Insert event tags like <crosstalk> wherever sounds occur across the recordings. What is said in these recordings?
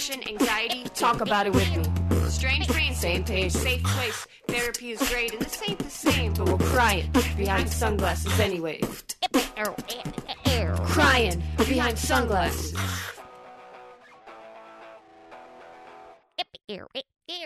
depression, anxiety. Talk about it with me. Strange brain, Same page. safe place. Therapy is great, and this ain't the same. But we're crying behind sunglasses anyway. Crying behind sunglasses.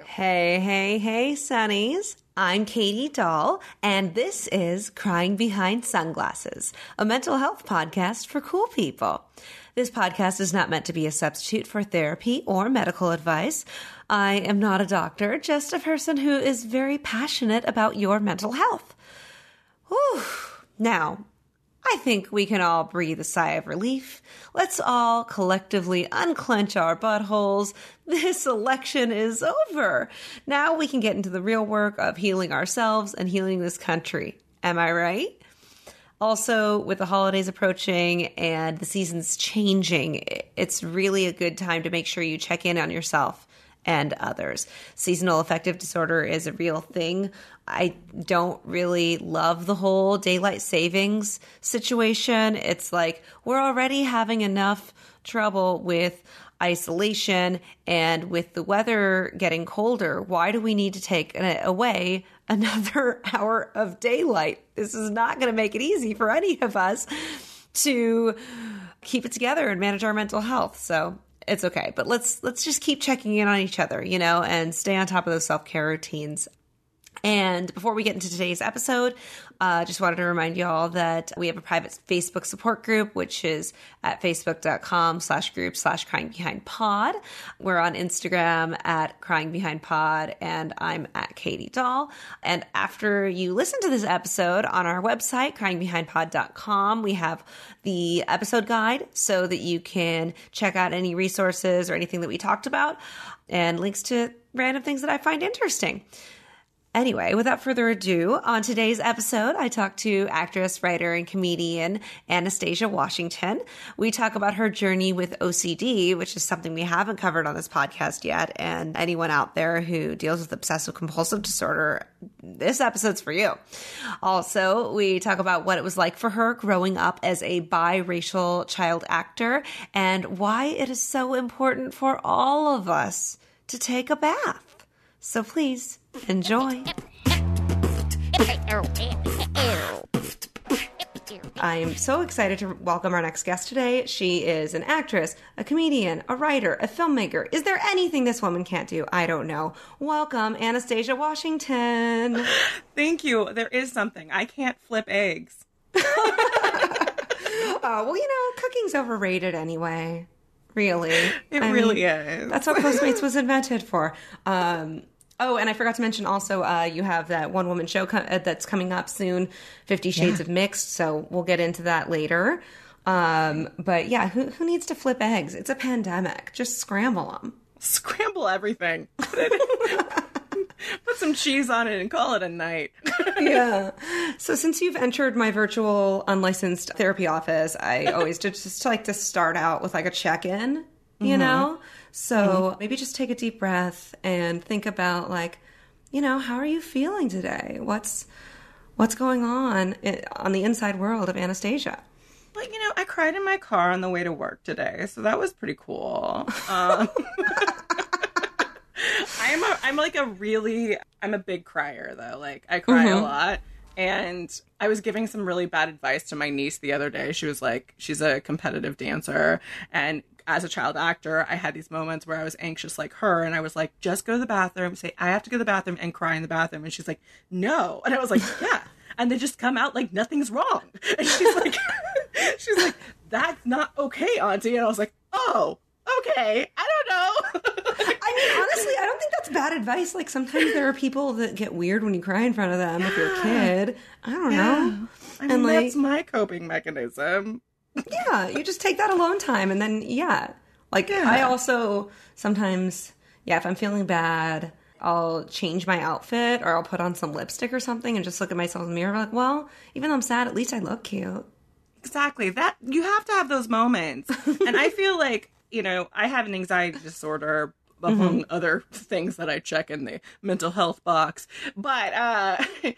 Hey, hey, hey, Sunnies. I'm Katie Dahl, and this is Crying Behind Sunglasses, a mental health podcast for cool people. This podcast is not meant to be a substitute for therapy or medical advice. I am not a doctor, just a person who is very passionate about your mental health. Whew. Now, I think we can all breathe a sigh of relief. Let's all collectively unclench our buttholes. <laughs> This election is over. Now we can get into the real work of healing ourselves and healing this country. Am I right? Also, with the holidays approaching and the seasons changing, it's really a good time to make sure you check in on yourself and others. Seasonal affective disorder is a real thing. I don't really love the whole daylight savings situation. It's like we're already having enough trouble with isolation and with the weather getting colder. Why do we need to take away <laughs> another hour of daylight? This is not going to make it easy for any of us to keep it together and manage our mental health. So it's okay. But let's let's just keep checking in on each other, you know, and stay on top of those self care routines. And before we get into today's episode, uh, just wanted to remind y'all that we have a private Facebook support group, which is at facebook.com slash group slash crying behind pod. We're on Instagram at crying behind pod, and I'm at Katie Dahl. And after you listen to this episode on our website, cryingbehindpod.com, we have the episode guide so that you can check out any resources or anything that we talked about and links to random things that I find interesting. Anyway, without further ado, on today's episode, I talk to actress, writer, and comedian Anastasia Washington. We talk about her journey with OCD, which is something we haven't covered on this podcast yet. And anyone out there who deals with obsessive compulsive disorder, this episode's for you. Also, we talk about what it was like for her growing up as a biracial child actor and why it is so important for all of us to take a bath. So please enjoy. I'm so excited to welcome our next guest today. She is an actress, a comedian, a writer, a filmmaker. Is there anything this woman can't do? I don't know. Welcome, Anastasia Washington. <laughs> Thank you. There is something. I can't flip eggs. Oh, <laughs> well, you know, cooking's overrated anyway. Really. It I really mean, is. That's what Postmates was invented for. Um, oh, and I forgot to mention also, uh, you have that one woman show co- uh, that's coming up soon, Fifty Shades of Mixed. So we'll get into that later. Um, but yeah, who, who needs to flip eggs? It's a pandemic. Just scramble them. Scramble everything. <laughs> Put, some cheese on it and call it a night. <laughs> yeah. So since you've entered my virtual unlicensed therapy office, I always <laughs> just, just like to start out with like a check-in, you know? So maybe just take a deep breath and think about like, you know, how are you feeling today? What's what's going on on the inside world of Anastasia? Like, you know, I cried in my car on the way to work today, so that was pretty cool. Um, <laughs> I'm a, I'm like a really, I'm a big crier though. Like, I cry a lot. And I was giving some really bad advice to my niece the other day. She was like, she's a competitive dancer. And as a child actor, I had these moments where I was anxious like her. And I was like, just go to the bathroom, say, I have to go to the bathroom and cry in the bathroom. And she's like, no. And I was like, <laughs> yeah. And they just come out like nothing's wrong. <laughs> And she's like, <laughs> she's like, that's not okay, Auntie. And I was like, oh, okay. I don't know. I mean, honestly, I don't think that's bad advice. Like sometimes there are people that get weird when you cry in front of them if you're a kid. I don't know. I mean, And, like- that's my coping mechanism. Yeah, you just take that alone time and then yeah. Like I also sometimes yeah, if I'm feeling bad, I'll change my outfit or I'll put on some lipstick or something and just look at myself in the mirror like, well, even though I'm sad, at least I look cute. Exactly. That you have to have those moments. <laughs> and I feel like, you know, I have an anxiety disorder among other things that I check in the mental health box. But uh <laughs>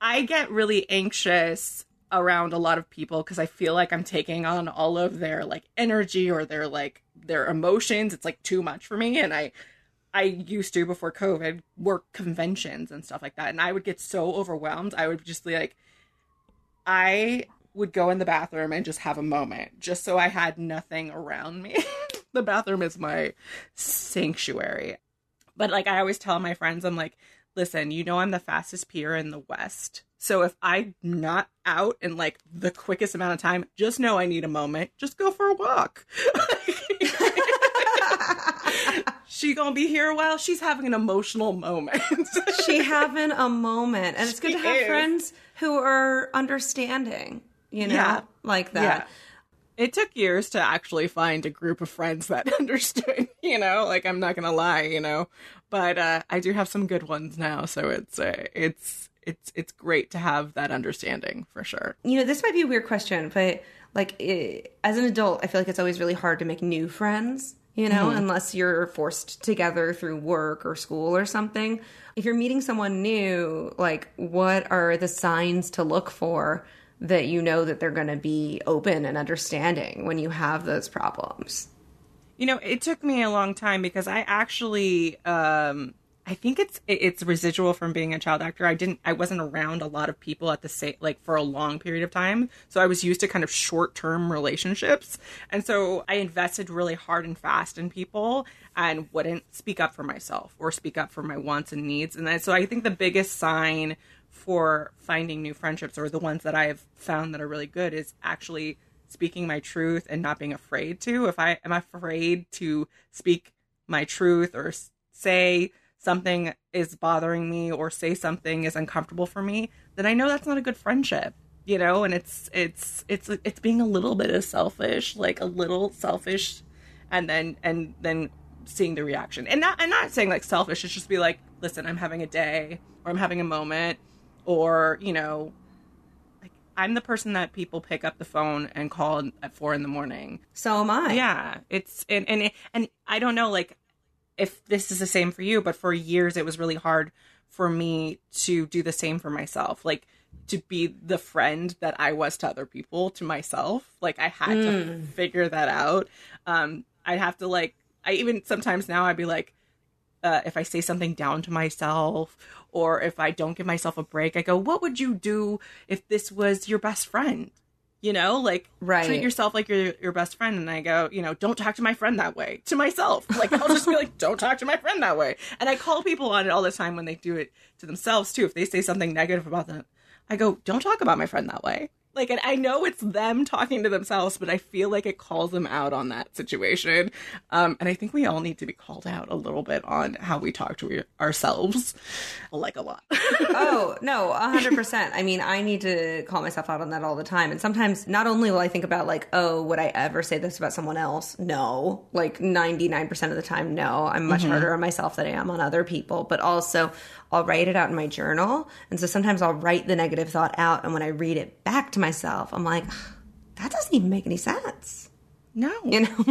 I get really anxious around a lot of people because I feel like I'm taking on all of their like energy or their like their emotions. It's like too much for me. And I I used to before COVID work conventions and stuff like that. And I would get so overwhelmed. I would just be like I would go in the bathroom and just have a moment just so I had nothing around me. <laughs> the bathroom is my sanctuary. But like I always tell my friends, I'm like, listen, you know I'm the fastest peer in the West. So if I'm not out in like the quickest amount of time, just know I need a moment. Just go for a walk. <laughs> she gonna be here a while. She's having an emotional moment. <laughs> she having a moment, and it's good She to have is. friends who are understanding. You know, Yeah. like yeah. that. It took years to actually find a group of friends that <laughs> understood, you know, like I'm not gonna lie, you know, but uh, I do have some good ones now, so it's uh, it's it's it's great to have that understanding for sure. You know, this might be a weird question, but like eh, as an adult, I feel like it's always really hard to make new friends. You know, unless you're forced together through work or school or something. If you're meeting someone new, like what are the signs to look for that you know that they're going to be open and understanding when you have those problems? You know, it took me a long time because I actually um I think it's it's residual from being a child actor. I didn't I wasn't around a lot of people at the same like for a long period of time. So I was used to kind of short-term relationships. And so I invested really hard and fast in people and wouldn't speak up for myself or speak up for my wants and needs. And then, so I think the biggest sign for finding new friendships or the ones that I've found that are really good is actually speaking my truth and not being afraid to. If I am afraid to speak my truth or say something is bothering me or say something is uncomfortable for me, then I know that's not a good friendship. You know, and it's it's it's it's being a little bit of selfish, like a little selfish, and then and then seeing the reaction. And not I'm not saying like selfish. It's just be like, listen, I'm having a day or I'm having a moment, or you know, like I'm the person that people pick up the phone and call at four in the morning. So am I. Yeah, it's and and and I don't know like if this is the same for you, but for years it was really hard for me to do the same for myself. Like to be the friend that I was to other people to myself. Like I had to figure that out. Um I'd have to like I even sometimes now I'd be like uh, if I say something down to myself or if I don't give myself a break, I go, what would you do if this was your best friend? You know, like Right. treat yourself like you're your best friend. And I go, you know, don't talk to my friend that way to myself. Like I'll just be like, <laughs> don't talk to my friend that way. And I call people on it all the time when they do it to themselves too. If they say something negative about them, I go, don't talk about my friend that way. Like, and I know it's them talking to themselves, but I feel like it calls them out on that situation. Um, and I think we all need to be called out a little bit on how we talk to ourselves, like a lot. <laughs> oh no 100% i mean i need to call myself out on that all the time. And sometimes not only will i think about like oh would i ever say this about someone else? No. Like 99% of the time no. I'm much harder on myself than i am on other people. But also i'll write it out in my journal. And so sometimes i'll write the negative thought out and when i read it back to myself i'm like that doesn't even make any sense. No, you know?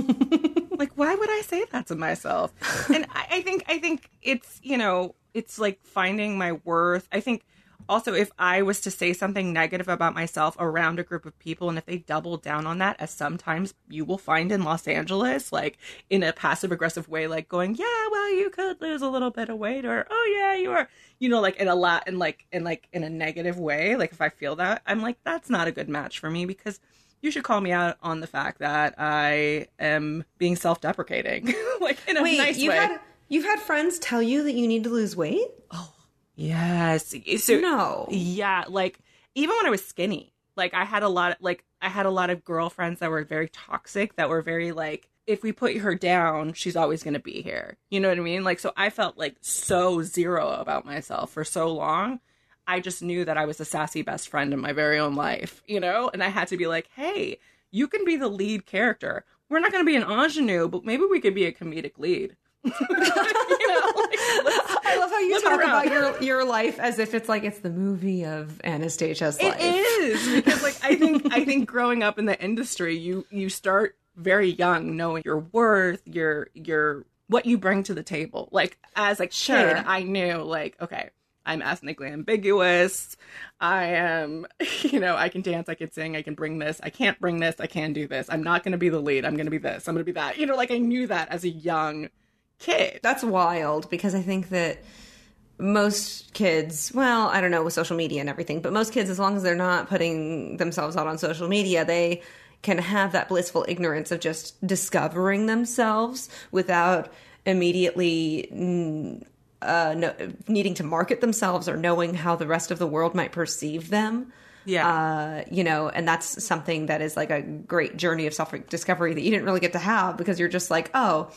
<laughs> Like why would i say that to myself? And I, I think i think it's you know it's like finding my worth. I think also if i was to say something negative about myself around a group of people and if they double down on that as sometimes you will find in los angeles like in a passive aggressive way like going yeah well you could lose a little bit of weight or oh yeah you are you know like in a lot in like in like in a negative way like if i feel that i'm like that's not a good match for me because you should call me out on the fact that I am being self-deprecating, <laughs> like in a wait nice you've way. had you've had friends tell you that you need to lose weight oh, Yes. So no yeah, like even when I was skinny, like I had a lot of, like I had a lot of girlfriends that were very toxic that were very like if we put her down, she's always going to be here. You know what I mean? Like so I felt like so zero about myself for so long. I just knew that I was a sassy best friend in my very own life, you know? And I had to be like, "Hey, you can be the lead character. We're not going to be an ingenue, but maybe we could be a comedic lead." <laughs> you know, like, I love how you talk around. about your your life as if it's like it's the movie of Anastasia's life. It is because like I think I <laughs> think growing up in the industry, you you start very young knowing your worth, your your what you bring to the table. Like as a kid, Sure. I knew like okay, I'm ethnically ambiguous. I am, <laughs> you know, I can dance, I can sing, I can bring this. I can't bring this, I can do this. I'm not going to be the lead. I'm going to be this. I'm going to be that. You know, like I knew that as a young kid. That's wild because I think that most kids, well, I don't know with social media and everything, but most kids, as long as they're not putting themselves out on social media, they can have that blissful ignorance of just discovering themselves without immediately mm, uh, no, needing to market themselves or knowing how the rest of the world might perceive them. Yeah. Uh, you know, and that's something that is like a great journey of self discovery that you didn't really get to have because you're just like, oh,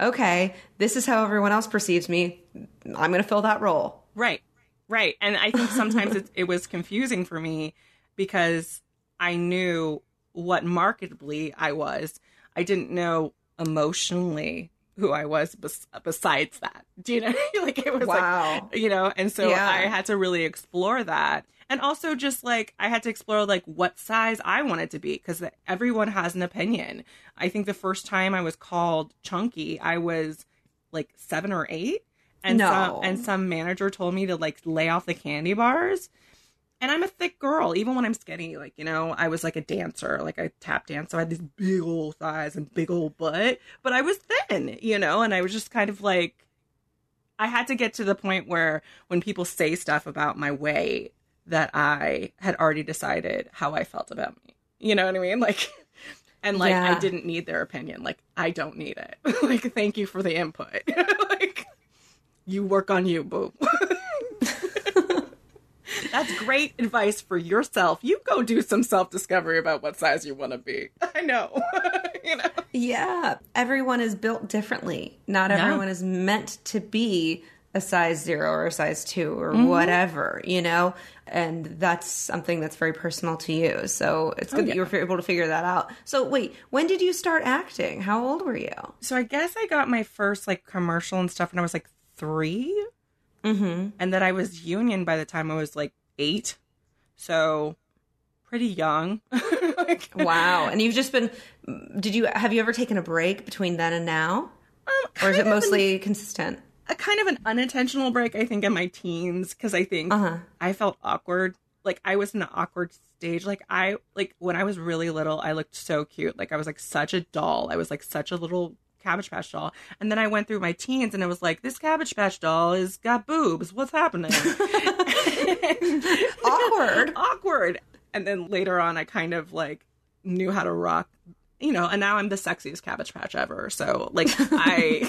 okay, this is how everyone else perceives me. I'm going to fill that role. Right. Right. And I think sometimes it, it was confusing for me because I knew what marketably I was. I didn't know emotionally who I was bes- besides that. <laughs> Do you know? like it was Wow. like, you know, and so Yeah. I had to really explore that. And also just like I had to explore like what size I wanted to be because everyone has an opinion. I think the first time I was called chunky, I was like 7 or 8 and No. some and some manager told me to like lay off the candy bars. And I'm a thick girl, even when I'm skinny. Like, you know, I was like a dancer, like I tap dancer. So I had these big old thighs and big old butt, but I was thin, you know, and I was just kind of like, I had to get to the point where when people say stuff about my weight, that I had already decided how I felt about me. You know what I mean? <laughs> Like, and like, Yeah. I didn't need their opinion. Like, I don't need it. <laughs> like, thank you for the input. <laughs> like, you work on you, boo. That's great advice for yourself. You go do some self discovery about what size you want to be. <laughs> I know. <laughs> you know. Yeah, everyone is built differently. Not everyone is meant to be a size zero or a size two or Mm-hmm. whatever, you know? And that's something that's very personal to you. So it's good that Oh, yeah. you were able to figure that out. So, wait, when did you start acting? How old were you? So I guess I got my first like commercial and stuff when I was like 3 Mm-hmm. And then I was union by the time I was like eight. So pretty young. <laughs> like, Wow. And you've just been, did you, have you ever taken a break between then and now? um, Or is it of an- mostly consistent? a kind of an unintentional break, I think, in my teens because I think Uh-huh. I felt awkward. Like I was in an awkward stage. Like I like when I was really little, I looked so cute. Like I was like such a doll. I was like such a little cabbage patch doll. And then I went through my teens and it was like, this cabbage patch doll is got boobs. What's happening? <laughs> <laughs> Awkward. awkward. And then later on I kind of like knew how to rock you know, and now I'm the sexiest cabbage patch ever. So like I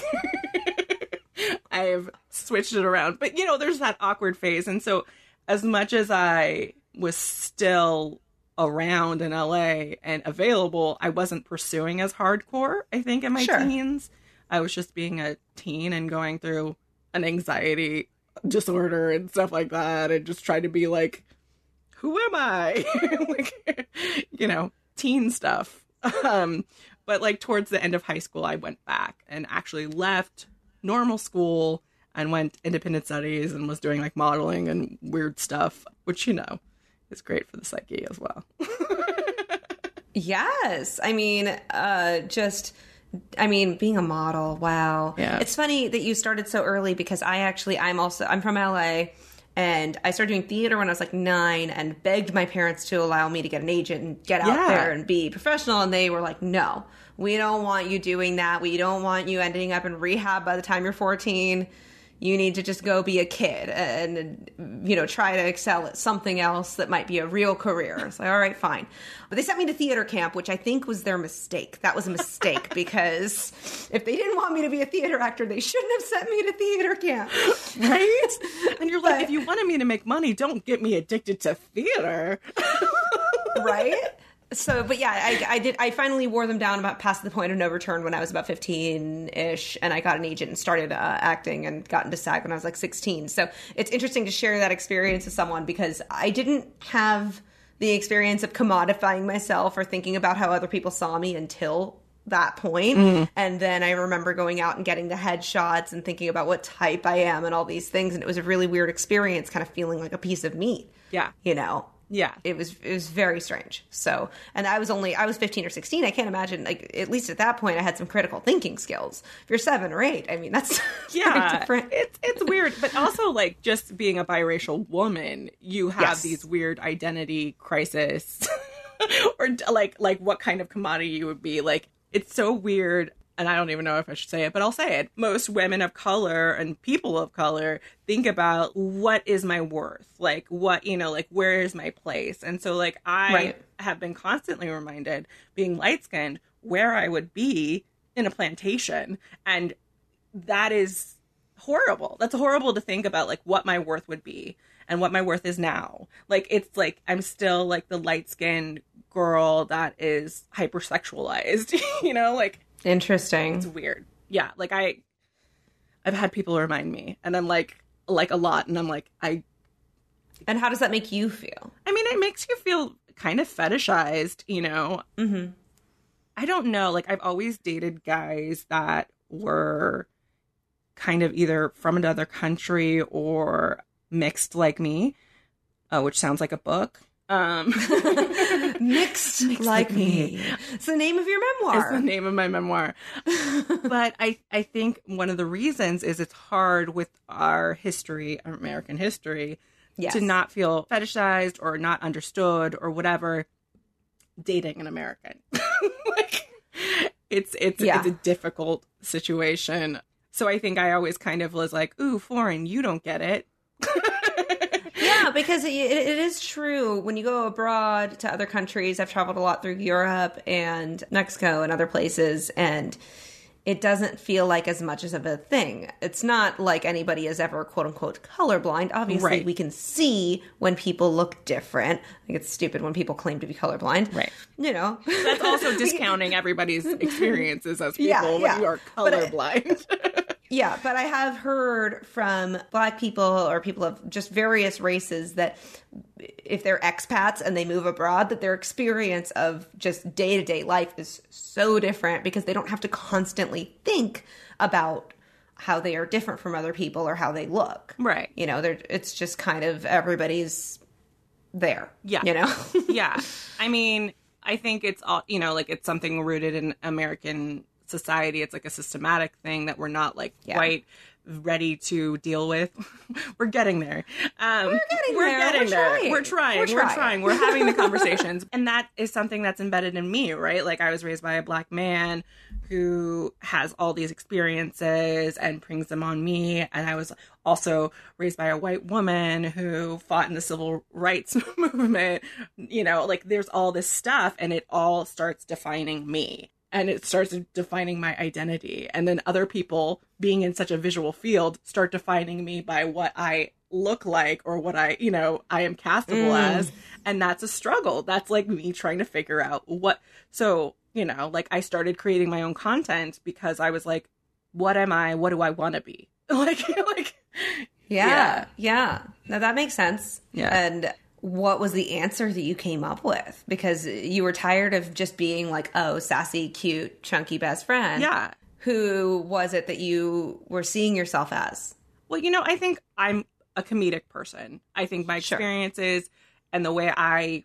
<laughs> I've switched it around. But you know, there's that awkward phase. And so as much as I was still around in LA and available, I wasn't pursuing as hardcore, I think, in my Sure. teens. I was just being a teen and going through an anxiety disorder and stuff like that and just trying to be like who am I? <laughs> like, you know, teen stuff. Um, but like towards the end of high school, I went back and actually left normal school and went independent studies and was doing like modeling and weird stuff, which you know is great for the psyche as well. <laughs> Yes. I mean, uh, just, I mean, being a model, wow. Yeah. It's funny that you started so early because I actually, I'm also, I'm from LA and I started doing theater when I was like nine and begged my parents to allow me to get an agent and get out there and be professional. And they were like, no, we don't want you doing that. We don't want you ending up in rehab by the time you're 14. You need to just go be a kid and, you know, try to excel at something else that might be a real career. It's like, all right, fine. But they sent me to theater camp, which I think was their mistake. That was a mistake <laughs> because if they didn't want me to be a theater actor, they shouldn't have sent me to theater camp. Right? and you're like, But- if you wanted me to make money, don't get me addicted to theater. right? So, but yeah, I, I did. I finally wore them down about past the point of no return when I was about fifteen ish, and I got an agent and started uh, acting and got into SAG when I was like sixteen. So it's interesting to share that experience with someone because I didn't have the experience of commodifying myself or thinking about how other people saw me until that point. And then I remember going out and getting the headshots and thinking about what type I am and all these things, and it was a really weird experience, kind of feeling like a piece of meat Yeah. you know Yeah. it was it was very strange. So, and I was only I was 15 or 16. I can't imagine like at least at that point I had some critical thinking skills. If you're 7 or 8, I mean that's <laughs> yeah different. it's it's weird but also like just being a biracial woman you have Yes. these weird identity crisis <laughs> or like like what kind of commodity you would be like it's so weird and I don't even know if I should say it, but I'll say it. Most women of color and people of color think about what is my worth? Like, what, you know, like, where is my place? And so, like, I Right. have been constantly reminded, being light skinned, where I would be in a plantation. And that is horrible. That's horrible to think about, like, what my worth would be and what my worth is now. Like, it's like I'm still like the light skinned girl that is hypersexualized, <laughs> you know? Like, Interesting. it's weird. Yeah, like I I've had people remind me and I'm like like a lot and I'm like I And how does that make you feel? I mean it makes you feel kind of fetishized, you know. Mhm. I don't know, like I've always dated guys that were kind of either from another country or mixed like me, uh, which sounds like a book. Um <laughs> Mixed, like like me. me. It's the name of your memoir. It's the name of my memoir. <laughs> but I I think one of the reasons is it's hard with our history, our American history, Yes. to not feel fetishized or not understood or whatever dating an American. <laughs> like it's it's Yeah. it's a difficult situation. So I think I always kind of was like, "Ooh, foreign, you don't get it." Because it, it is true. When you go abroad to other countries, I've traveled a lot through Europe and Mexico and other places, and it doesn't feel like as much as of a thing. It's not like anybody is ever quote unquote colorblind. Obviously, Right. we can see when people look different. I think it's stupid when people claim to be colorblind. Right. You know. That's also <laughs> discounting everybody's <laughs> experiences as people Yeah, when yeah. you are But colorblind. <laughs> Yeah, but I have heard from black people or people of just various races that if they're expats and they move abroad, that their experience of just day to day life is so different because they don't have to constantly think about how they are different from other people or how they look. Right. You know, they're, it's just kind of everybody's there. Yeah. You know? <laughs> yeah. I mean, I think it's all, you know, like it's something rooted in American society. It's like a systematic thing that we're not like Yeah. quite ready to deal with. <laughs> we're getting there. Um, we're getting we're there. Getting We're there. trying. We're trying. We're We're trying. trying. We're having the <laughs> conversations. and that is something that's embedded in me, right? Like I was raised by a black man who has all these experiences and brings them on me. And I was also raised by a white woman who fought in the civil rights <laughs> movement. You know, like there's all this stuff and it all starts defining me. And it starts defining my identity. And then other people being in such a visual field start defining me by what I look like or what I, you know, I am castable mm. as. And that's a struggle. That's like me trying to figure out what. So, you know, like I started creating my own content because I was like, what am I? What do I want to be? <laughs> like, like, Yeah, yeah. Now that makes sense. Yeah. And what was the answer that you came up with? Because you were tired of just being like, oh, sassy, cute, chunky best friend. yeah. Who was it that you were seeing yourself as? Well, you know, I think I'm a comedic person. I think my Sure. experiences and the way I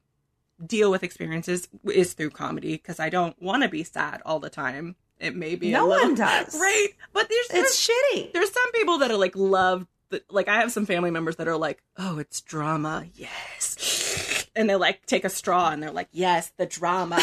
deal with experiences is through comedy because I don't want to be sad all the time. It may be No a little, one does. <laughs> right? But there's there's, It's shitty. there's some people that are like love the, like I have some family members that are like, oh, it's drama, yes, and they like take a straw and they're like, yes, the drama,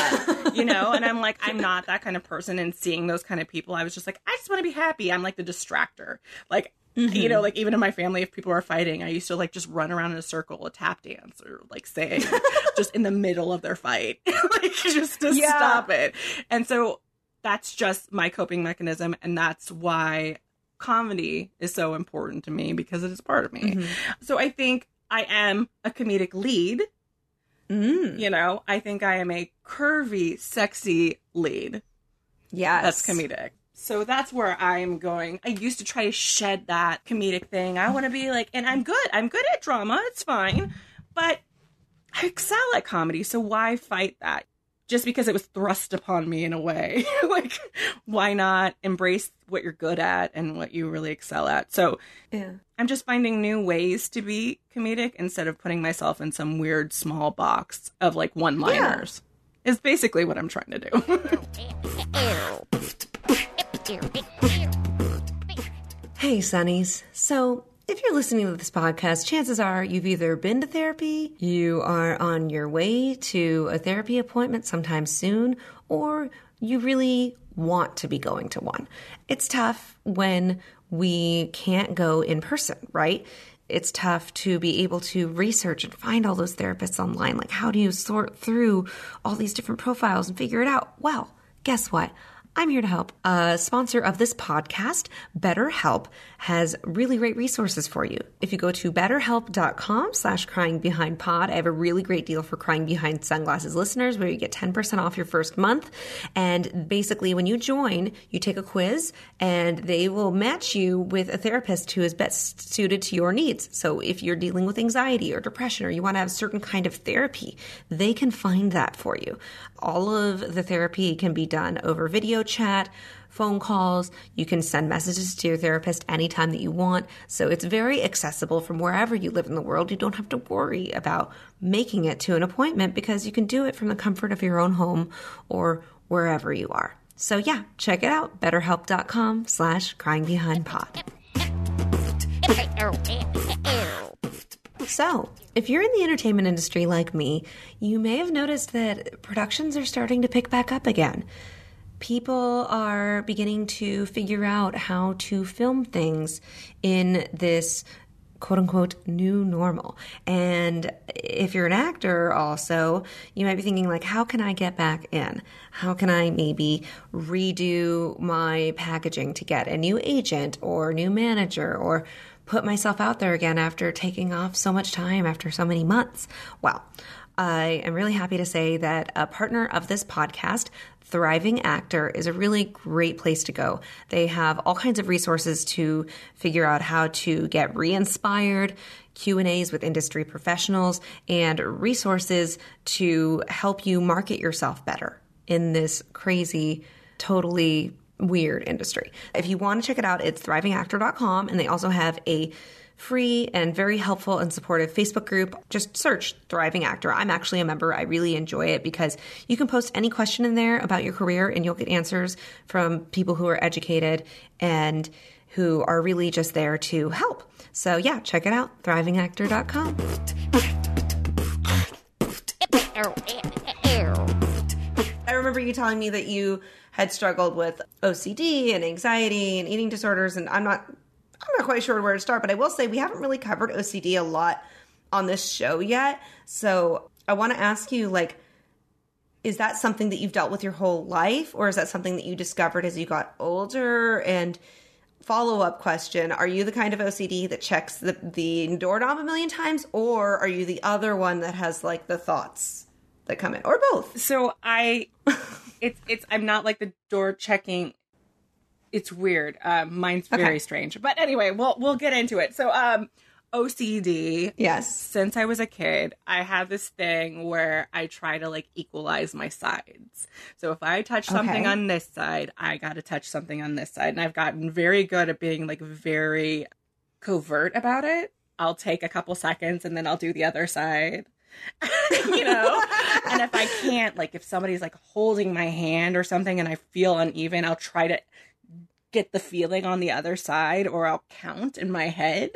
you know. And I'm like, I'm not that kind of person. And seeing those kind of people, I was just like, I just want to be happy. I'm like the distractor, like. Mm-hmm. You know, like even in my family, if people are fighting, I used to like just run around in a circle, a tap dance, or like sing <laughs> just in the middle of their fight, <laughs> like just to Yeah. stop it. And so that's just my coping mechanism and that's why comedy is so important to me because it is part of me. Mm-hmm. so i think i am a comedic lead. Mm. you know i think i am a curvy sexy lead. Yes. that's comedic. So that's where i'm going. I used to try to shed that comedic thing. I want to be like and i'm good. I'm good at drama. It's fine. But i excel at comedy. So why fight that just because it was thrust upon me in a way. <laughs> like, why not embrace what you're good at and what you really excel at? So, Yeah. I'm just finding new ways to be comedic instead of putting myself in some weird small box of like one liners. Is basically what I'm trying to do. <laughs> Hey, Sunnies. So, if you're listening to this podcast, chances are you've either been to therapy, you are on your way to a therapy appointment sometime soon, or you really want to be going to one. It's tough when we can't go in person, right? It's tough to be able to research and find all those therapists online. Like, how do you sort through all these different profiles and figure it out? Well, guess what? I'm here to help. A sponsor of this podcast, BetterHelp, has really great resources for you. If you go to betterhelp.com slash crying behind pod, I have a really great deal for crying behind sunglasses listeners where you get 10% off your first month. And basically, when you join, you take a quiz and they will match you with a therapist who is best suited to your needs. So if you're dealing with anxiety or depression or you want to have a certain kind of therapy, they can find that for you. All of the therapy can be done over video chat, phone calls. You can send messages to your therapist anytime that you want. So it's very accessible from wherever you live in the world. You don't have to worry about making it to an appointment because you can do it from the comfort of your own home or wherever you are. So yeah, check it out. BetterHelp.com slash crying behind pod. So, if you're in the entertainment industry like me, you may have noticed that productions are starting to pick back up again. People are beginning to figure out how to film things in this quote unquote new normal. And if you're an actor also, you might be thinking like how can I get back in? How can I maybe redo my packaging to get a new agent or new manager or put myself out there again after taking off so much time after so many months? Well, I am really happy to say that a partner of this podcast, Thriving Actor is a really great place to go. They have all kinds of resources to figure out how to get re-inspired, Q&As with industry professionals, and resources to help you market yourself better in this crazy, totally weird industry. If you want to check it out, it's thrivingactor.com and they also have a free and very helpful and supportive Facebook group. Just search Thriving Actor. I'm actually a member. I really enjoy it because you can post any question in there about your career and you'll get answers from people who are educated and who are really just there to help. So yeah, check it out, thrivingactor.com. I remember you telling me that you had struggled with OCD and anxiety and eating disorders and I'm not I'm not quite sure where to start, but I will say we haven't really covered OCD a lot on this show yet. So I want to ask you, like, is that something that you've dealt with your whole life, or is that something that you discovered as you got older? And follow up question: Are you the kind of OCD that checks the the doorknob a million times, or are you the other one that has like the thoughts that come in, or both? So I, <laughs> it's it's I'm not like the door checking. It's weird. Um, mine's very Okay. strange. But anyway, we'll we'll get into it. So um, OCD. Yes. Since I was a kid, I have this thing where I try to like equalize my sides. So if I touch something Okay. on this side, I got to touch something on this side, and I've gotten very good at being like very covert about it. I'll take a couple seconds and then I'll do the other side. <laughs> you know? and if I can't, like if somebody's like holding my hand or something and I feel uneven, I'll try to get the feeling on the other side or I'll count in my head.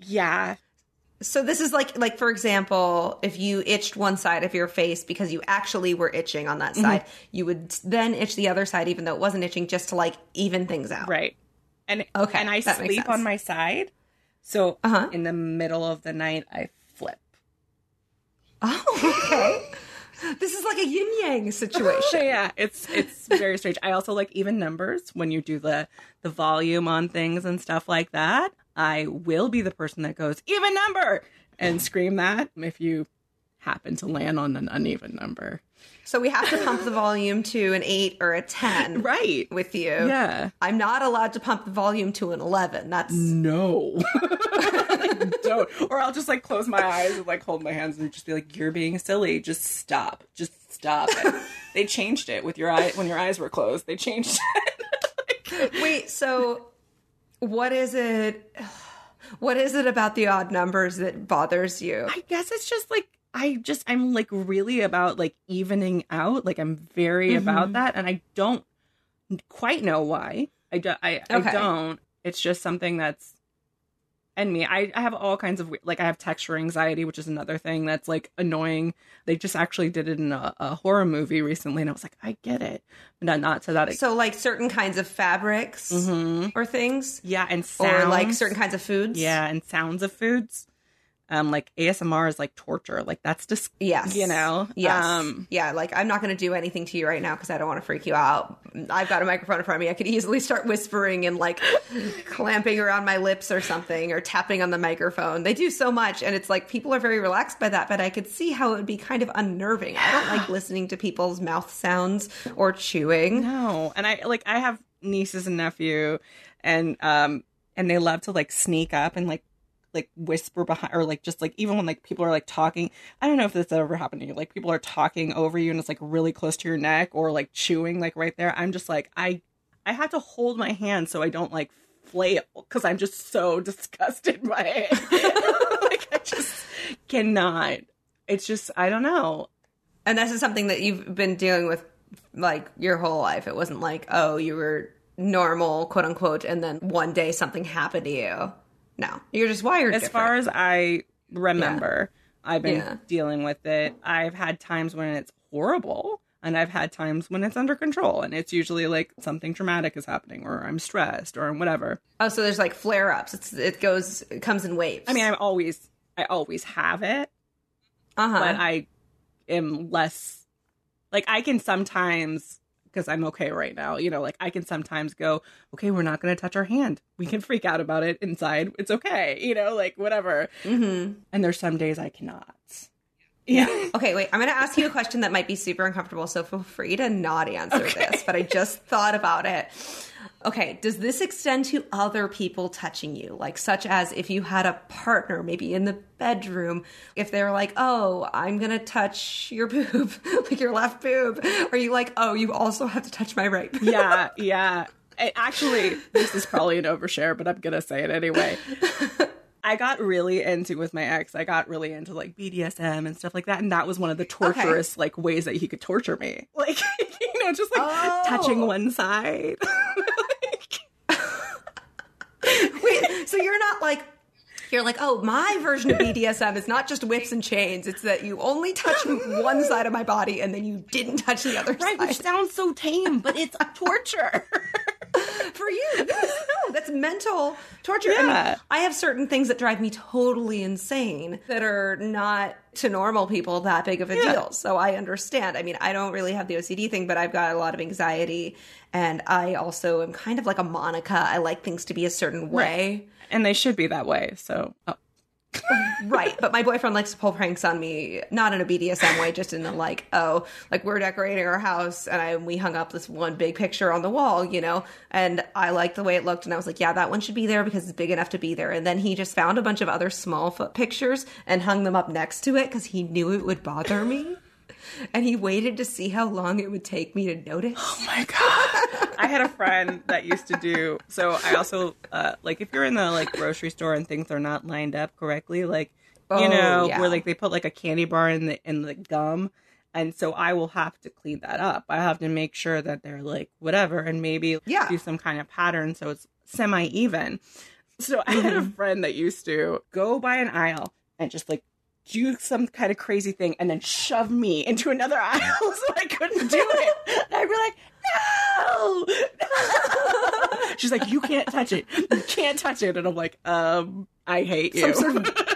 Yeah. So this is like like for example, if you itched one side of your face because you actually were itching on that Mm-hmm. side, you would then itch the other side even though it wasn't itching just to like even things out. Right. And Okay, and I sleep on my side. So Uh-huh. in the middle of the night I flip. Oh, <laughs> okay. This is like a yin yang <laughs> oh, situation. yeah, it's it's very strange. I also like even numbers when you do the the volume on things and stuff like that. I will be the person that goes even number and scream that if you happen to land on an uneven number. So we have to pump the volume to an eight or a ten, <laughs> Right. With you, Yeah. I'm not allowed to pump the volume to an eleven. That's No. <laughs> Don't. Or I'll just like close my eyes and like hold my hands and just be like, "You're being silly. Just stop. Just stop." it." <laughs> they changed it with your eye when your eyes were closed. They changed it. wait. So what is it? <sighs> What is it about the odd numbers that bothers you? I guess it's just like I just I'm like really about like evening out. Like I'm very about that, and I don't quite know why. I do, I, Okay. I don't. It's just something that's and me. I, I have all kinds of like I have texture anxiety, which is another thing that's like annoying. They just actually did it in a, a horror movie recently, and I was like, I get it, but not not to that. So like certain kinds of fabrics Mhm. or things, yeah, and sounds, or like certain kinds of foods. yeah, and sounds of foods. Um, like ASMR is like torture. Like that's just Yes. you know. Yes. Um, yeah. Like I'm not going to do anything to you right now because I don't want to freak you out. I've got a microphone in front of me. I could easily start whispering and like <laughs> clamping around my lips or something or tapping on the microphone. They do so much, and it's like people are very relaxed by that. But I could see how it would be kind of unnerving. I don't like <gasps> listening to people's mouth sounds or chewing. No, and I like I have nieces and nephew, and um, and they love to like sneak up and like like whisper behind or like just like even when like people are like talking. I don't know if this ever happened to you. Like people are talking over you and it's like really close to your neck or like chewing like right there. I'm just like I I have to hold my hand so I don't like flail because I'm just so <laughs> disgusted by it. <laughs> like I just cannot. It's just I don't know. And this is something that you've been dealing with like your whole life. It wasn't like, oh, you were normal, quote unquote, and then one day something happened to you. No, you're just wired. as far as I remember, I've been Yeah. dealing with it. I've had times when it's horrible, and I've had times when it's under control, and it's usually like something traumatic is happening, or I'm stressed, or whatever. oh, so there's like flare ups. It's it goes it comes in waves. I mean, I'm always, I always have it, uh huh. but I am less like I can sometimes because I'm okay right now. You know, like I can sometimes go, okay, we're not going to touch our hand. We can freak out about it inside. It's okay. You know, like whatever. hmm And there's some days I cannot. Yeah. <laughs> Okay, wait. I'm going to ask you a question that might be super uncomfortable, so feel free to not answer Okay. this. But I just thought about it. Okay, does this extend to other people touching you? Like, such as if you had a partner, maybe in the bedroom, if they're like, oh, I'm going to touch your <laughs> boob, like your left boob, are you like, oh, you also have to touch my right yeah, <laughs> yeah. It- actually, this is probably an overshare, but I'm gonna say it anyway. <laughs> I got really into with my ex. I got really into like BDSM and stuff like that, and that was one of the torturous like ways that he could torture me. Like you know, just like Oh. touching one side. <laughs> Wait, so you're not like, you're like, oh, my version of BDSM is not just whips and chains. It's that you only touch <laughs> one side of my body and then you didn't touch the other right, side. which sounds so tame, but it's <laughs> torture. For you, yes, no, that's mental torture. I, mean, I have certain things that drive me totally insane that are not to normal people that big of a Yeah. deal. So I understand. I mean, I don't really have the OCD thing, but I've got a lot of anxiety. And I also am kind of like a Monica. I like things to be a certain way. and they should be that way. So oh, right but my boyfriend likes to pull pranks on me not in a bdsm way just in the like oh like we're decorating our house and I, we hung up this one big picture on the wall you know? And i liked the way it looked and i was like yeah that one should be there because it's big enough to be there. And then he just found a bunch of other small foot pictures and hung them up next to it because he knew it would bother me and he waited to see how long it would take me to notice Oh my god! <laughs> I had a friend that used to do. So I also uh, like if you're in the like grocery store and things are not lined up correctly, like you Oh, know yeah. where like they put like a candy bar in the in the gum, and so I will have to clean that up. I have to make sure that they're like whatever, and maybe Yeah. do some kind of pattern so it's semi even. So I had a Mm-hmm. friend that used to go by an aisle and just like do some kind of crazy thing and then shove me into another <laughs> aisle so I couldn't do it. And I'd be like, no, no. She's like, you can't touch it. You can't touch it. And I'm like, um, I hate you. Some sort of- <laughs>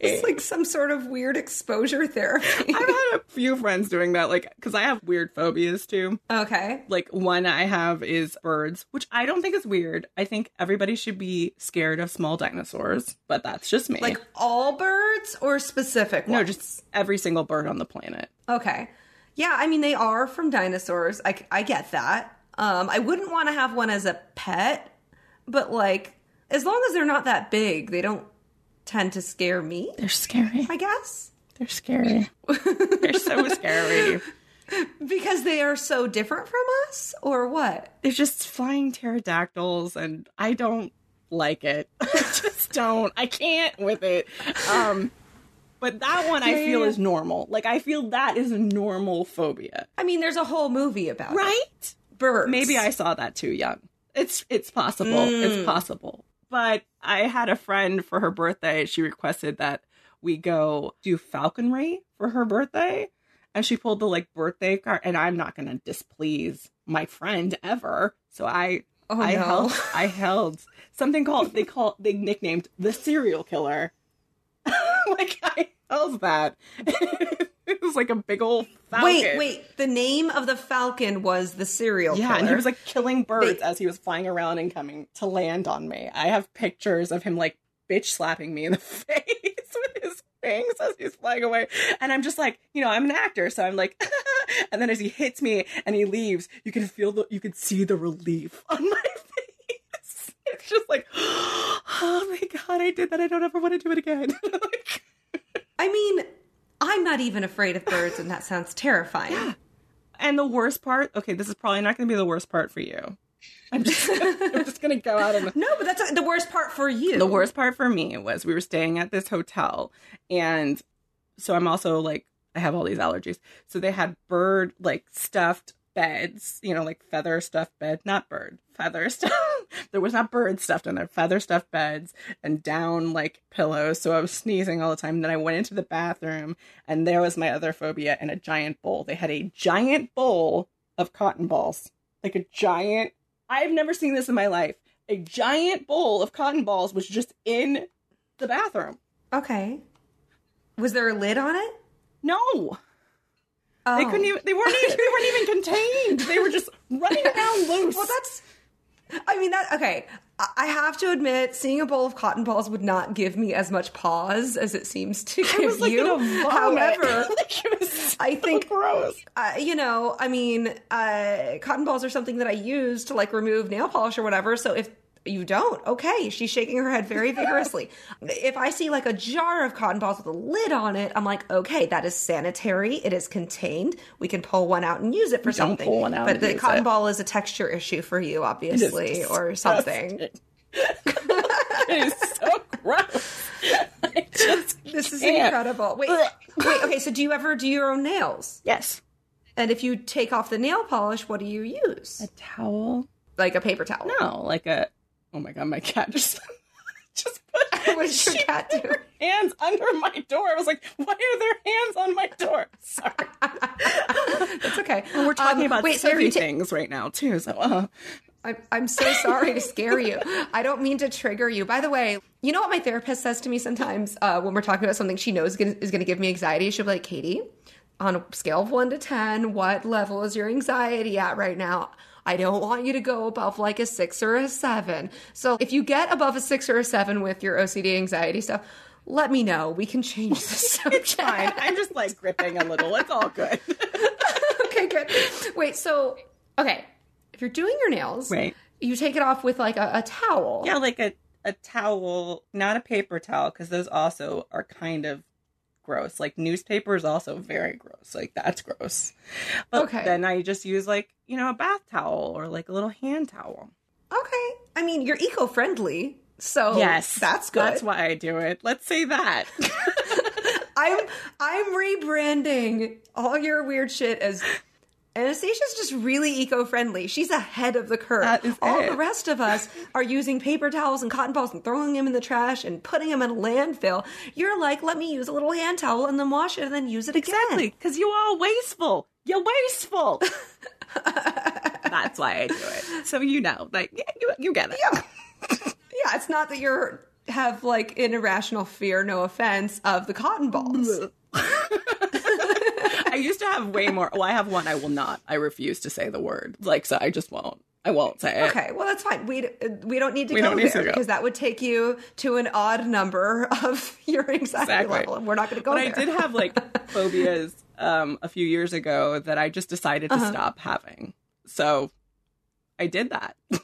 It's like some sort of weird exposure therapy. I've had a few friends doing that, like, because I have weird phobias too. okay. Like, one I have is birds, which I don't think is weird. I think everybody should be scared of small dinosaurs, but that's just me. Like all birds or specific no, just every single bird on the planet. Okay. Yeah, I mean they are from dinosaurs. I, I get that. Um, I wouldn't want to have one as a pet, but like as long as they're not that big, they don't tend to scare me. They're scary. I guess They're scary. <laughs> They're so scary. because they are so different from us, or what? They're just flying pterodactyls, and I don't like it. <laughs> I just don't. I can't with it. Um, but that one I feel is normal. Like I feel that is a normal phobia, I mean, there's a whole movie about it. right? birds. Maybe I saw that too young. It's it's possible. It's possible. But I had a friend for her birthday. She requested that we go do falconry for her birthday, and she pulled the like birthday card. And I'm not going to displease my friend ever. So I Oh, I no. held <laughs> I held something called they call they nicknamed the serial killer. <laughs> like I held that. <laughs> <laughs> it was like a big old falcon. Wait, wait. The name of the falcon was the serial Yeah, killer. and he was like killing birds They- as he was flying around and coming to land on me. I have pictures of him like bitch slapping me in the <laughs> face with his wings as he's flying away. And I'm just like, you know, I'm an actor, so I'm like, <laughs> and then as he hits me and he leaves, you can feel the, you can see the relief on my face. It's just like, <gasps> oh my god, I did that. I don't ever want to do it again. Like, I mean, I'm not even afraid of birds, and that sounds terrifying. Yeah. and the worst part, okay, this is probably not going to be the worst part for you. I'm just, <laughs> I'm just going to go out and No, but that's the worst part for you. The worst part for me was we were staying at this hotel, and so I'm also like, I have all these allergies. So they had bird, like stuffed beds, you know, like feather stuffed bed, not bird, feather <laughs> stuff. There was not bird stuffed in there, feather stuffed beds and down like pillows. So I was sneezing all the time. then I went into the bathroom, and there was my other phobia in a giant bowl. They had a giant bowl of cotton balls, like a giant. I've never seen this in my life. A giant bowl of cotton balls was just in the bathroom. Okay. Was there a lid on it? No, Oh. they couldn't oh. even. They weren't. Even, they weren't even contained. They were just running <laughs> around loose. Well, that's. I mean that. Okay, I- have to admit, seeing a bowl of cotton balls would not give me as much pause as it seems to give I was like you. in a vomit. However, <laughs> like it was so I think- gross. uh, you know, I mean, uh, cotton balls are something that I use to like remove nail polish or whatever. So if you don't, okay, she's shaking her head very vigorously. if I see like a jar of cotton balls with a lid on it, I'm like, okay, that is sanitary. It is contained. We can pull one out and use it for Don't something. pull one out but the cotton it. ball is a texture issue for you, obviously, or something. <laughs> it is so gross. Just This is incredible. Wait, wait, okay. So do you ever do your own nails? Yes. And if you take off the nail polish, what do you use? A towel? Like a paper towel. No, like a. Oh my god, my cat just <laughs> just put <laughs> What did your cat do? her hands under my door. I was like, why are there hands on my door? <laughs> Sorry. It's okay. We're talking Um, about wait, scary ta- things right now too. So uh, I'm, I'm so sorry to scare you. I don't mean to trigger you. By the way, you know what my therapist says to me sometimes uh, when we're talking about something she knows gonna, is going to give me anxiety? She'll be like, Katie, on a scale of one to 10, what level is your anxiety at right now? I don't want you to go above like a six or a seven. So if you get above a six or a seven with your OCD anxiety stuff, let me know. We can change the <laughs> subject. I'm just like gripping a little. It's all good. <laughs> okay, good. Wait, so okay, if you're doing your nails, Right. you take it off with like a, a towel. Yeah, like a, a towel, not a paper towel, because those also are kind of gross. Like newspaper is also very gross. Like that's gross. But Okay. then I just use like, you know, a bath towel or like a little hand towel. Okay. I mean, you're eco-friendly, so yes. that's good. That's why I do it. Let's say that. <laughs> I'm I'm rebranding all your weird shit as Anastasia's just really eco-friendly. She's ahead of the curve. All it. the rest of us are using paper towels and cotton balls and throwing them in the trash and putting them in a landfill. You're like, let me use a little hand towel and then wash it and then use it again. Exactly. Because you are wasteful. You're wasteful. <laughs> That's why I do it. So you know, like yeah, you, you get it. Yeah. yeah, it's not that you're have like an irrational fear, no offense, of the cotton balls. <laughs> I used to have way more. Well, I have one. I will not. I refuse to say the word. Like, so I just won't. I won't say it. Okay, well that's fine. We we don't need to We go there to go. because that would take you to an odd number of <laughs> your anxiety Exactly. level, and we're not going to go But there. I did have like <laughs> phobias um, a few years ago that I just decided Uh-huh. to stop having. So I did that. <laughs>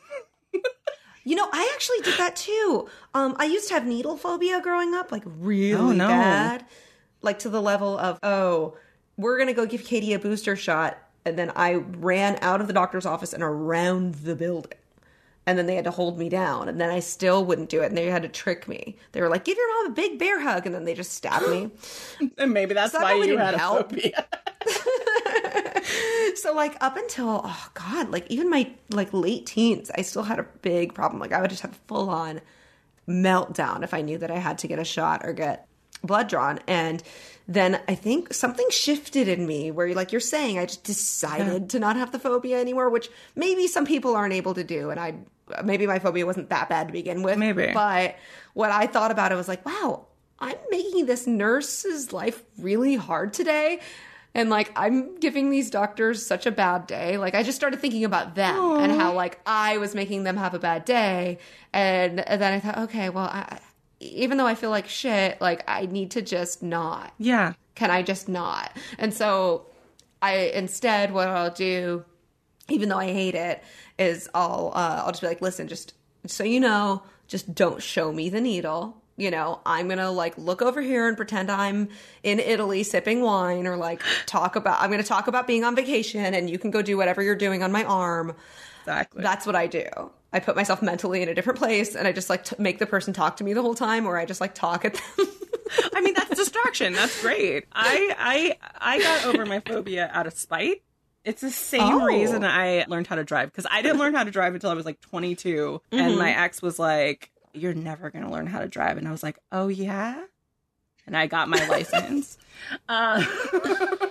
You know, I actually did that too. Um, I used to have needle phobia growing up, like really Oh, no. bad, like to the level of oh, we're gonna go give Katie a booster shot, and then I ran out of the doctor's office and around the building, and then they had to hold me down, and then I still wouldn't do it, and they had to trick me. They were like, "Give your mom a big bear hug," and then they just stabbed me. <gasps> And maybe that's So that why you had a help. phobia. <laughs> so like up until oh god like even my like late teens i still had a big problem like i would just have a full on meltdown if i knew that i had to get a shot or get blood drawn. And then i think something shifted in me where like you're saying i just decided to not have the phobia anymore which maybe some people aren't able to do. And i maybe my phobia wasn't that bad to begin with. Maybe. but what i thought about it was like wow i'm making this nurse's life really hard today. And like I'm giving these doctors such a bad day. Like I just started thinking about them and how like I was making them have a bad day, and, and then I thought, okay, well, I- even though I feel like shit, like I need to just not. Yeah. Can I just not? And so I instead, what I'll do, even though I hate it, is I'll uh, I'll just be like, listen, just so you know, just don't show me the needle. You know, I'm gonna like look over here and pretend I'm in Italy sipping wine, or like talk about. I'm gonna talk about being on vacation, and you can go do whatever you're doing on my arm. Exactly. That's what I do. I put myself mentally in a different place, and I just like to make the person talk to me the whole time, or I just like talk at them. <laughs> I mean, that's distraction. That's great. I I I got over my phobia out of spite. It's the same Oh. reason I learned how to drive because I didn't learn how to drive until I was like 22, Mm-hmm. and my ex was like, "You're never gonna learn how to drive," and I was like, "Oh yeah," and I got my license. <laughs> Uh, <laughs>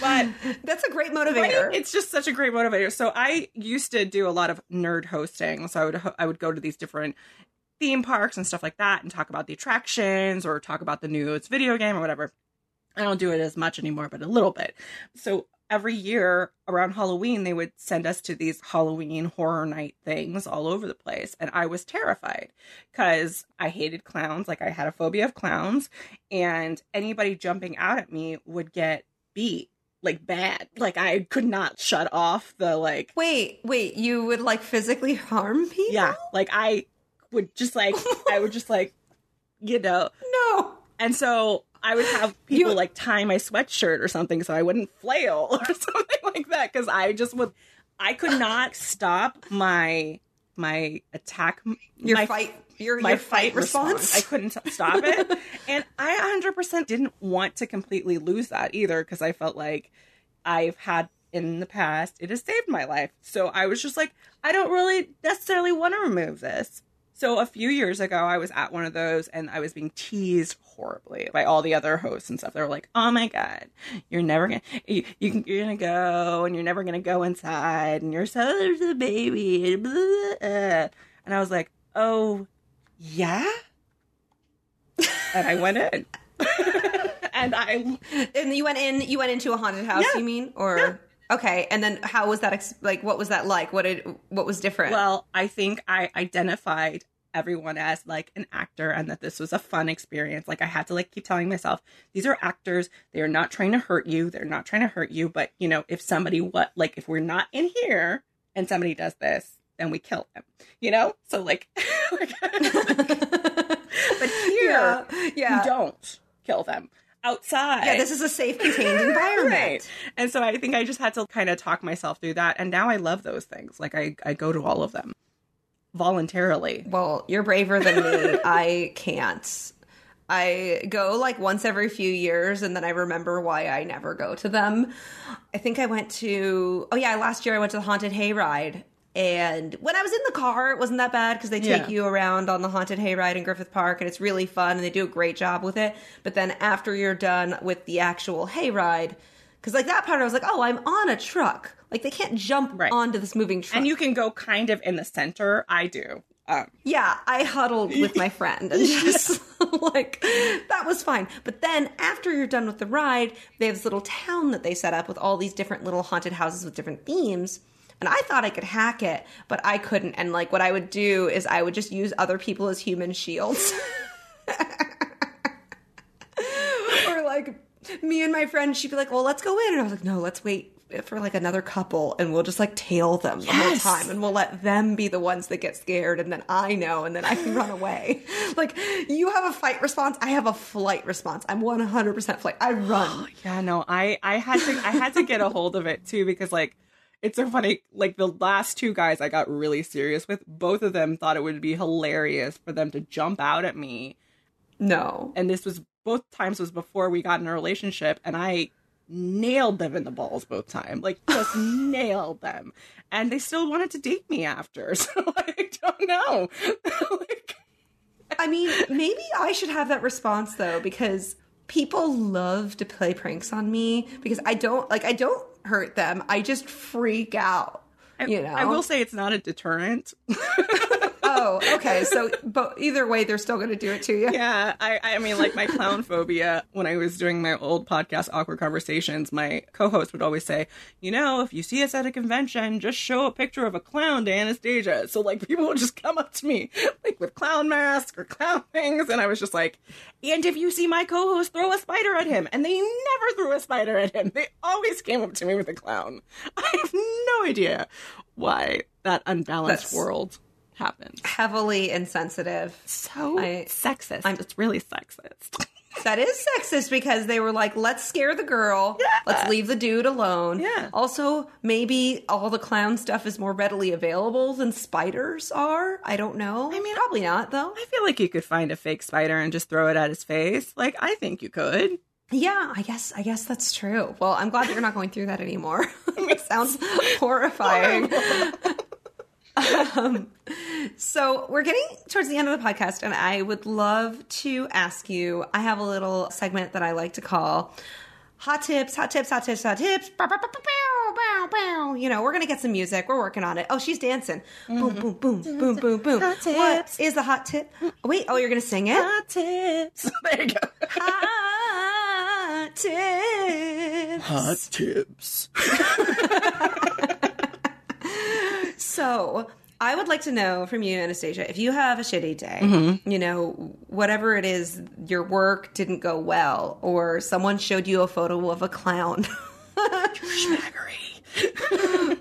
but <laughs> That's a great Right? motivator. It's just such a great motivator. So I used to do a lot of nerd hosting. So I would I would go to these different theme parks and stuff like that and talk about the attractions or talk about the newest video game or whatever. I don't do it as much anymore, but a little bit. So every year around Halloween, they would send us to these Halloween horror night things all over the place. And I was terrified because I hated clowns. Like I had a phobia of clowns, and anybody jumping out at me would get beat like bad. Like I could not shut off the like, Wait, wait, you would like physically harm people? yeah, like I would just like, I would just like, you know, No. and so I would have <laughs> people You- like tie my sweatshirt or something so I wouldn't flail <laughs> or something like that because I just would. I could not stop my my attack. Your my, fight my fight response. I couldn't stop it, <laughs> and I 100% didn't want to completely lose that either because I felt like I've had in the past it has saved my life. So I was just like, I don't really necessarily want to remove this. So a few years ago, I was at one of those and I was being teased horribly by all the other hosts and stuff. They were like, "Oh my god, you're never gonna you, you you're gonna go and you're never gonna go inside and you're so there's a baby." And, blah, blah, blah." and I was like, "Oh yeah," <laughs> and I went in, <laughs> and I And you went in you went into a haunted house, Yeah. you mean? Or Okay, and then how was that ex- like what was that like? What did what was different? Well, I think I identified everyone as like an actor and that this was a fun experience. Like I had to like keep telling myself, these are actors. They are not trying to hurt you. They're not trying to hurt you. But you know, if somebody what like if we're not in here and somebody does this, then we kill them. You know? So like, <laughs> <laughs> but here yeah. Yeah. you don't kill them. Outside. Yeah, this is a safe contained environment. Right. And so I think I just had to kind of talk myself through that. And now I love those things. Like I, I go to all of them voluntarily. Well, you're braver than me. <laughs> I can't. I go like once every few years and then I remember why I never go to them. I think I went to, oh yeah, last year I went to the Haunted Hayride. And when I was in the car, it wasn't that bad because they take Yeah. you around on the Haunted Hayride in Griffith Park and it's really fun and they do a great job with it. But then after you're done with the actual hayride, because like that part I was like, oh, I'm on a truck. Like they can't jump Right. onto this moving truck. And you can go kind of in the center. I do. Um, Yeah, I huddled with my friend and <laughs> just <laughs> like that was fine. But then after you're done with the ride, they have this little town that they set up with all these different little haunted houses with different themes. And I thought I could hack it, but I couldn't. And like what I would do is I would just use other people as human shields. <laughs> or like me and my friend, she'd be like, "Well, let's go in," and I was like, "No, let's wait for like another couple, and we'll just like tail them the whole time, and we'll let them be the ones that get scared, and then I know, and then I can run away." <laughs> Like you have a fight response, I have a flight response. I'm 100 percent flight. I run. <gasps> Yeah, no, I I had to I had to get a hold of it too because like it's so funny. Like the last two guys I got really serious with, both of them thought it would be hilarious for them to jump out at me, No, and this was both times was before we got in a relationship, and I nailed them in the balls both time, like just <laughs> nailed them, and they still wanted to date me after. <laughs> So I don't know. <laughs> like, I mean, maybe I should have that response though, because people love to play pranks on me because I don't like I don't hurt them. I just freak out. You know, I will say it's not a deterrent. <laughs> Oh, okay. So, but either way, they're still going to do it to you. Yeah, I, I mean, like my clown phobia. When I was doing my old podcast, Awkward Conversations, my co-host would always say, "You know, if you see us at a convention, just show a picture of a clown to Anastasia." So like people would just come up to me like with clown masks or clown things, and I was just like, "And if you see my co-host, throw a spider at him." And they never threw a spider at him. They always came up to me with a clown. I have no idea why that unbalanced That's- world happens. Heavily insensitive. So I- sexist. I'm- it's really sexist. <laughs> That is sexist because they were like, let's scare the girl. Let's leave the dude alone. Yeah. Also, maybe all the clown stuff is more readily available than spiders are. I don't know. I mean, probably not, though. I feel like you could find a fake spider and just throw it at his face. Like, I think you could. Yeah, I guess I guess that's true. Well, I'm glad that you're not going through that anymore. <laughs> <laughs> it sounds horrifying. Um, so we're getting towards the end of the podcast, and I would love to ask you. I have a little segment that I like to call "Hot Tips," "Hot Tips," "Hot Tips," "Hot Tips." Bow, bow, bow. You know, we're gonna get some music. We're working on it. Oh, she's dancing. Boom, boom, boom, boom, boom, boom. Hot tips. is the hot tip? Wait. Oh, you're gonna sing it. Hot tips. <laughs> There you go. Hot tips. Hot tips. <laughs> So, I would like to know from you, Anastasia, if you have a shitty day, Mm-hmm. you know, whatever it is, your work didn't go well, or someone showed you a photo of a clown, <laughs>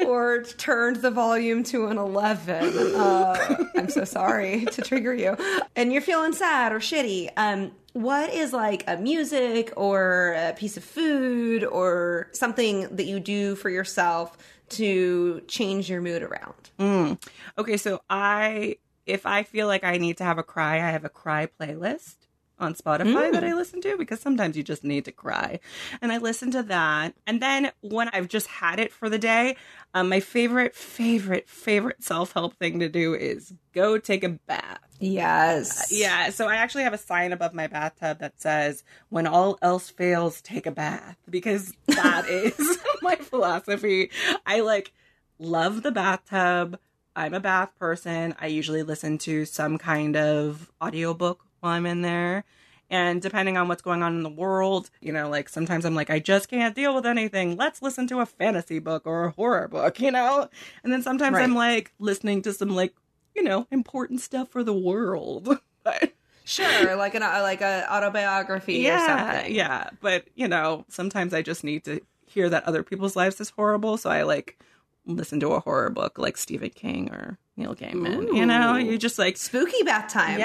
or turned the volume to an 11. Uh, I'm so sorry <laughs> to trigger you. And you're feeling sad or shitty. Um, what is like a music or a piece of food or something that you do for yourself to change your mood around? Mm. Okay, so I, if I feel like I need to have a cry, I have a cry playlist on Spotify that I listen to because sometimes you just need to cry. And I listen to that. And then when I've just had it for the day, um, my favorite, favorite, favorite self help thing to do is go take a bath. Yes. Yeah, so I actually have a sign above my bathtub that says, when all else fails, take a bath, because that <laughs> is <laughs> my philosophy. I like love the bathtub. I'm a bath person. I usually listen to some kind of audiobook while I'm in there. And depending on what's going on in the world, you know, like sometimes I'm like, I just can't deal with anything. Let's listen to a fantasy book or a horror book, <laughs> you know? And then sometimes Right. I'm like listening to some like, you know, important stuff for the world. <laughs> But Sure, like an like a autobiography or yeah, something. yeah. But you know, sometimes I just need to hear that other people's lives is horrible, so I like listen to a horror book like Stephen King or Neil Gaiman. You know, Ooh. you just like Spooky bath time.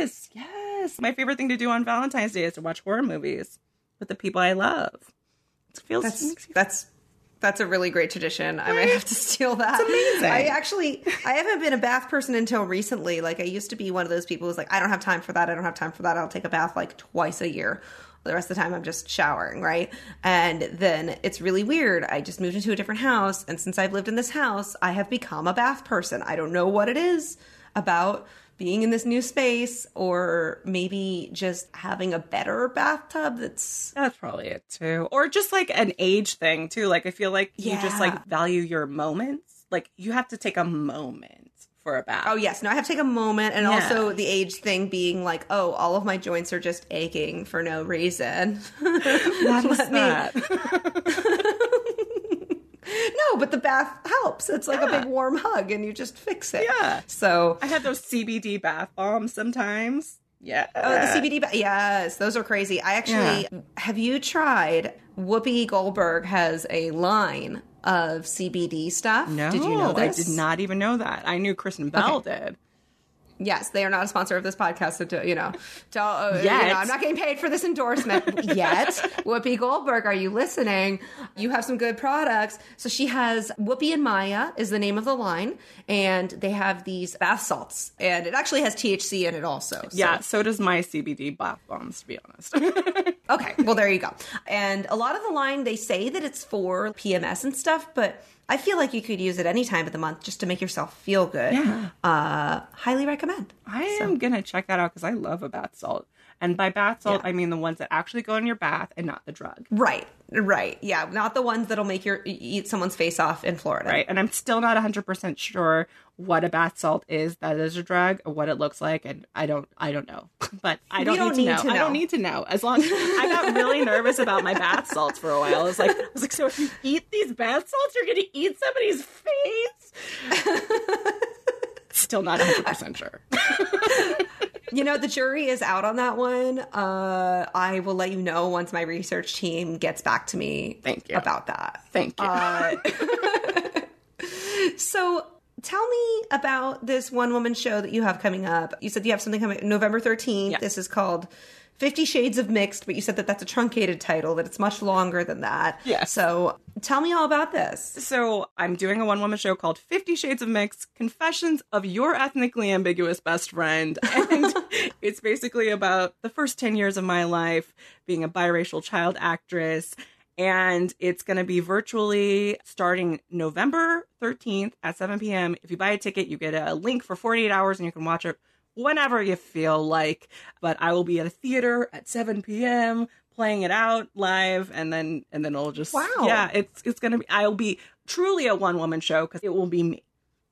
Yes, yes. My favorite thing to do on Valentine's Day is to watch horror movies with the people I love. It feels That's that's that's a really great tradition. I might have to <laughs> steal that. It's amazing. I actually I haven't been a bath person until recently. Like I used to be one of those people who's like, I don't have time for that. I don't have time for that. I'll take a bath like twice a year. The rest of the time I'm just showering, right? And then it's really weird. I just moved into a different house, and since I've lived in this house, I have become a bath person. I don't know what it is about being in this new space or maybe just having a better bathtub that's That's probably it too. Or just like an age thing too. Like I feel like you just like value your moments. Like you have to take a moment for a bath. Oh yes, no, I have to take a moment, and Yeah. also the age thing being like, oh, all of my joints are just aching for no reason. What <laughs> is Let me- that? <laughs> <laughs> but the bath helps. It's like a big warm hug, and you just fix it. Yeah. So, I have those CBD bath bombs sometimes. Yeah. oh, the CBD, ba- yes, those are crazy. I actually have you tried? Whoopi Goldberg has a line of CBD stuff. No, did you know I did not even know that. I knew Kristen Bell did. Yes, they are not a sponsor of this podcast. So, to, you know, to, uh, you Yet. know, I'm not getting paid for this endorsement <laughs> yet. Whoopi Goldberg, are you listening? You have some good products. So she has Whoopi and Maya is the name of the line, and they have these bath salts, and it actually has THC in it also. So- Yeah, so does my CBD bath bombs, to be honest. <laughs> Okay, well there you go. And a lot of the line they say that it's for PMS and stuff, but I feel like you could use it any time of the month just to make yourself feel good. Yeah. Uh, highly recommend. I am gonna check that out because I love a bath salt. And by bath salt, Yeah. I mean the ones that actually go in your bath and not the drug. Right, right. Yeah, not the ones that'll make your eat someone's face off in Florida. Right. And I'm still not 100% sure what a bath salt is that is a drug or what it looks like. And I don't, I don't know. But I don't, don't need, need to, to know. I don't need to know. As long as I got really <laughs> nervous about my bath salts for a while. I was like, I was like, so if you eat these bath salts, you're going to eat somebody's face? <laughs> still not 100% sure. <laughs> You know, the jury is out on that one. Uh, I will let you know once my research team gets back to me Thank you. about that. Thank you. Uh, so tell me about this one woman show that you have coming up. You said you have something coming November 13th. Yeah. This is called Fifty Shades of Mixed, but you said that that's a truncated title, that it's much longer than that. Yeah. So tell me all about this. So I'm doing a one woman show called Fifty Shades of Mix Confessions of Your Ethnically Ambiguous Best Friend. <laughs> And it's basically about the first 10 years of my life being a biracial child actress. And it's going to be virtually starting November 13th at 7 p.m. If you buy a ticket, you get a link for 48 hours and you can watch it whenever you feel like. But I will be at a theater at 7 p.m. playing it out live and then and then it'll just Wow. yeah it's it's gonna be i'll be truly a one woman show because it will be me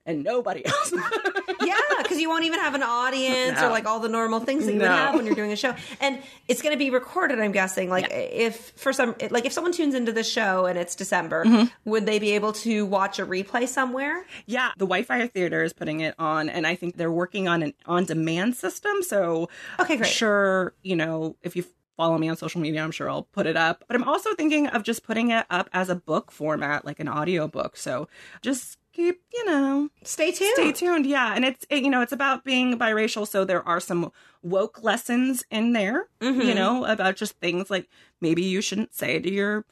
and nobody else <laughs> yeah, because you won't even have an audience or like all the normal things that you would have when you're doing a show, and it's going to be recorded. I'm guessing. Like if for some, like if someone tunes into the show and it's December, Mm-hmm. would they be able to watch a replay somewhere? yeah the wi-fi theater is putting it on and i think they're working on an on-demand system so Okay, great. sure you know if you follow me on social media i'm sure i'll put it up but i'm also thinking of just putting it up as a book format like an audio book so just keep you know Stay tuned. Stay tuned. Yeah, and it's it, you know it's about being biracial, so there are some woke lessons in there. You mm-hmm. know about just things like maybe you shouldn't say to your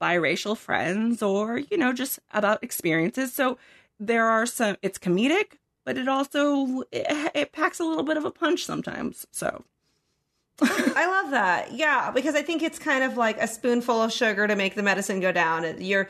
biracial friends, or you know just about experiences. So there are some. It's comedic, but it also it, it packs a little bit of a punch sometimes. So I love that. Yeah, because I think it's kind of like a spoonful of sugar to make the medicine go down. You're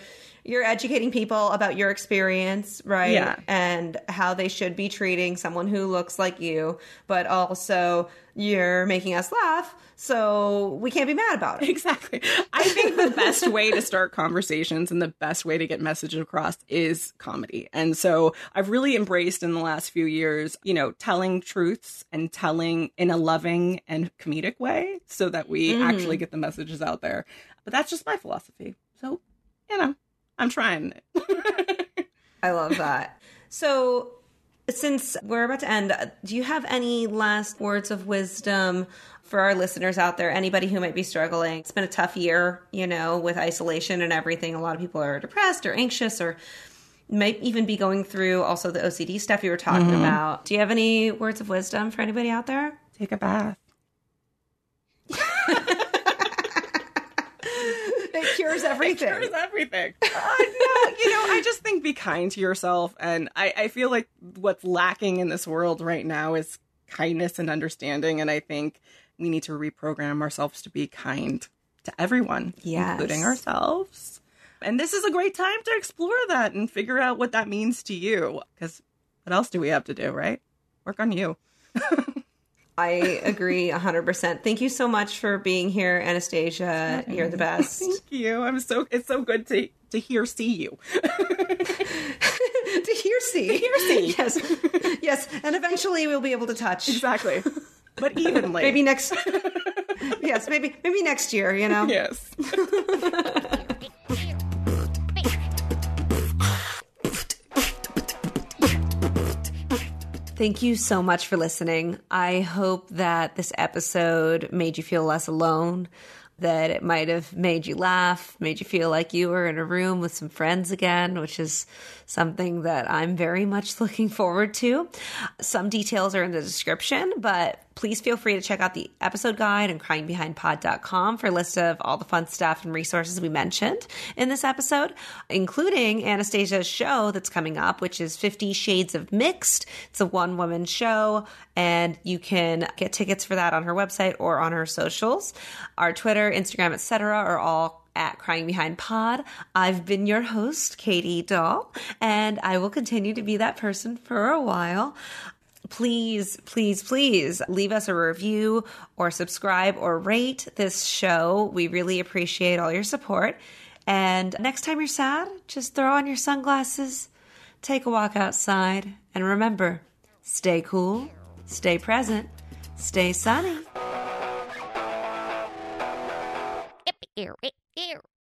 you're educating people about your experience, right? Yeah. And how they should be treating someone who looks like you, but also you're making us laugh, so we can't be mad about it. Exactly. I think the best way to start conversations and the best way to get messages across is comedy. And so I've really embraced in the last few years, you know, telling truths and telling in a loving and comedic way so that we mm-hmm. actually get the messages out there. But that's just my philosophy. So, you know, I'm trying. I love that. So, since we're about to end, uh, do you have any last words of wisdom for our listeners out there? Anybody who might be struggling? It's been a tough year, you know, with isolation and everything. A lot of people are depressed or anxious or might even be going through also the OCD stuff you were talking about. Do you have any words of wisdom for anybody out there? Take a bath. <laughs> <laughs> It cures everything. cures everything. <laughs> Uh, no, you know, I just think be kind to yourself. And I, I feel like what's lacking in this world right now is kindness and understanding. And I think we need to reprogram ourselves to be kind to everyone, Yes. including ourselves. And this is a great time to explore that and figure out what that means to you. Because what else do we have to do, right? Work on you. <laughs> I agree 100%. Thank you so much for being here, Anastasia. You're the <laughs> best. Thank you. I'm so it's so good to to hear see you. <laughs> to hear see. hear see. Yes. Yes. And eventually we'll be able to touch. Exactly. But <laughs> evenly. Maybe next Yes, maybe maybe next year, you know. Yes. Thank you so much for listening. I hope that this episode made you feel less alone, that it might have made you laugh, made you feel like you were in a room with some friends again, which is something that I'm very much <laughs> looking forward to. Some details are in the description, but please feel free to check out the episode guide and cryingbehindpod.com for a list of all the fun stuff and resources we mentioned in this episode, including Anastasia's show that's coming up, which is 50 Shades of Mixed. It's a one woman show, and you can get tickets for that on her website or on her socials. Our Twitter, Instagram, etc. are all at Crying Behind Pod. I've been your host, Katie Dahl, and I will continue to be that person for a while please, please, please leave us a review or subscribe or rate this show. We really appreciate all your support. And next time you're sad, just throw on your sunglasses, take a walk outside, and remember stay cool, stay present, stay sunny scared